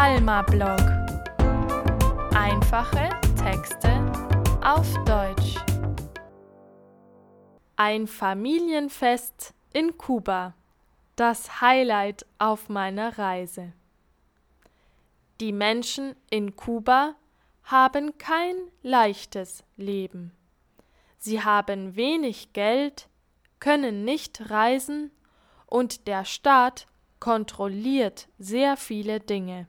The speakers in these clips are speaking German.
Alma-Blog. Einfache Texte auf Deutsch. Ein Familienfest in Kuba. Das Highlight auf meiner Reise. Die Menschen in Kuba haben kein leichtes Leben. Sie haben wenig Geld, können nicht reisen und der Staat kontrolliert sehr viele Dinge.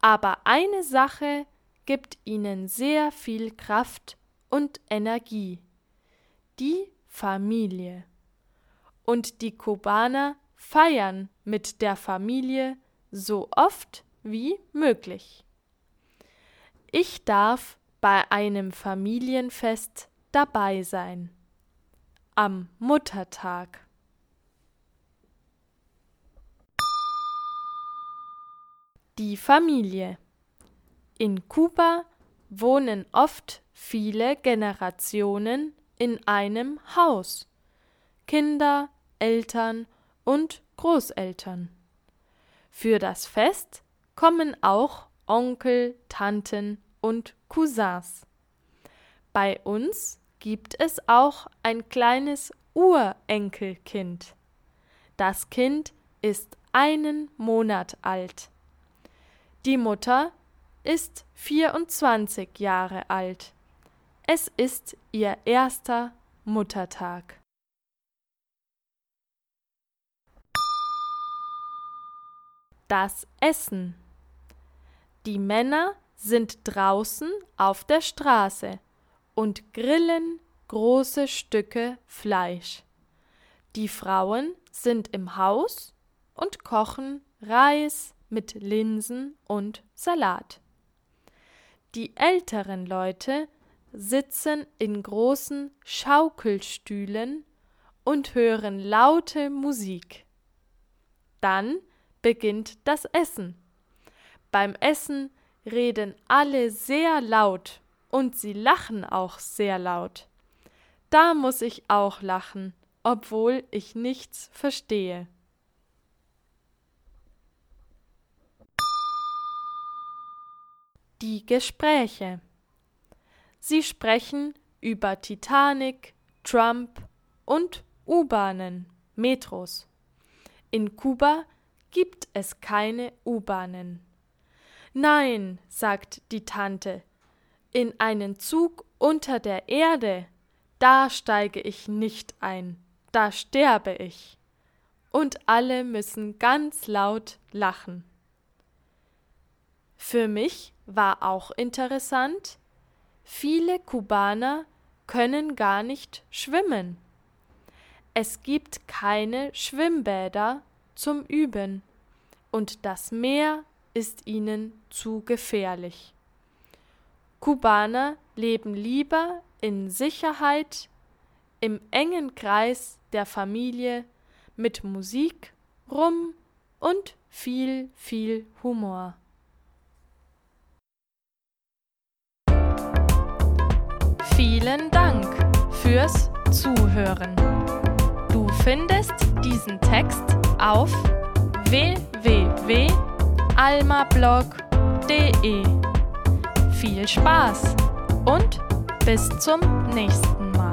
Aber eine Sache gibt ihnen sehr viel Kraft und Energie. Die Familie. Und die Kubaner feiern mit der Familie so oft wie möglich. Ich darf bei einem Familienfest dabei sein. Am Muttertag. Die Familie. In Kuba wohnen oft viele Generationen in einem Haus. Kinder, Eltern und Großeltern. Für das Fest kommen auch Onkel, Tanten und Cousins. Bei uns gibt es auch ein kleines Urenkelkind. Das Kind ist einen Monat alt. Die Mutter ist 24 Jahre alt. Es ist ihr erster Muttertag. Das Essen. Die Männer sind draußen auf der Straße und grillen große Stücke Fleisch. Die Frauen sind im Haus und kochen Reis, mit Linsen und Salat. Die älteren Leute sitzen in großen Schaukelstühlen und hören laute Musik. Dann beginnt das Essen. Beim Essen reden alle sehr laut und sie lachen auch sehr laut. Da muss ich auch lachen, obwohl ich nichts verstehe. Die Gespräche. Sie sprechen über Titanic, Trump und U-Bahnen, Metros. In Kuba gibt es keine U-Bahnen. Nein, sagt die Tante, in einen Zug unter der Erde, da steige ich nicht ein, da sterbe ich. Und alle müssen ganz laut lachen. Für mich war auch interessant, viele Kubaner können gar nicht schwimmen. Es gibt keine Schwimmbäder zum Üben und das Meer ist ihnen zu gefährlich. Kubaner leben lieber in Sicherheit, im engen Kreis der Familie, mit Musik, Rum und viel, viel Humor. Vielen Dank fürs Zuhören. Du findest diesen Text auf www.almablog.de. Viel Spaß und bis zum nächsten Mal.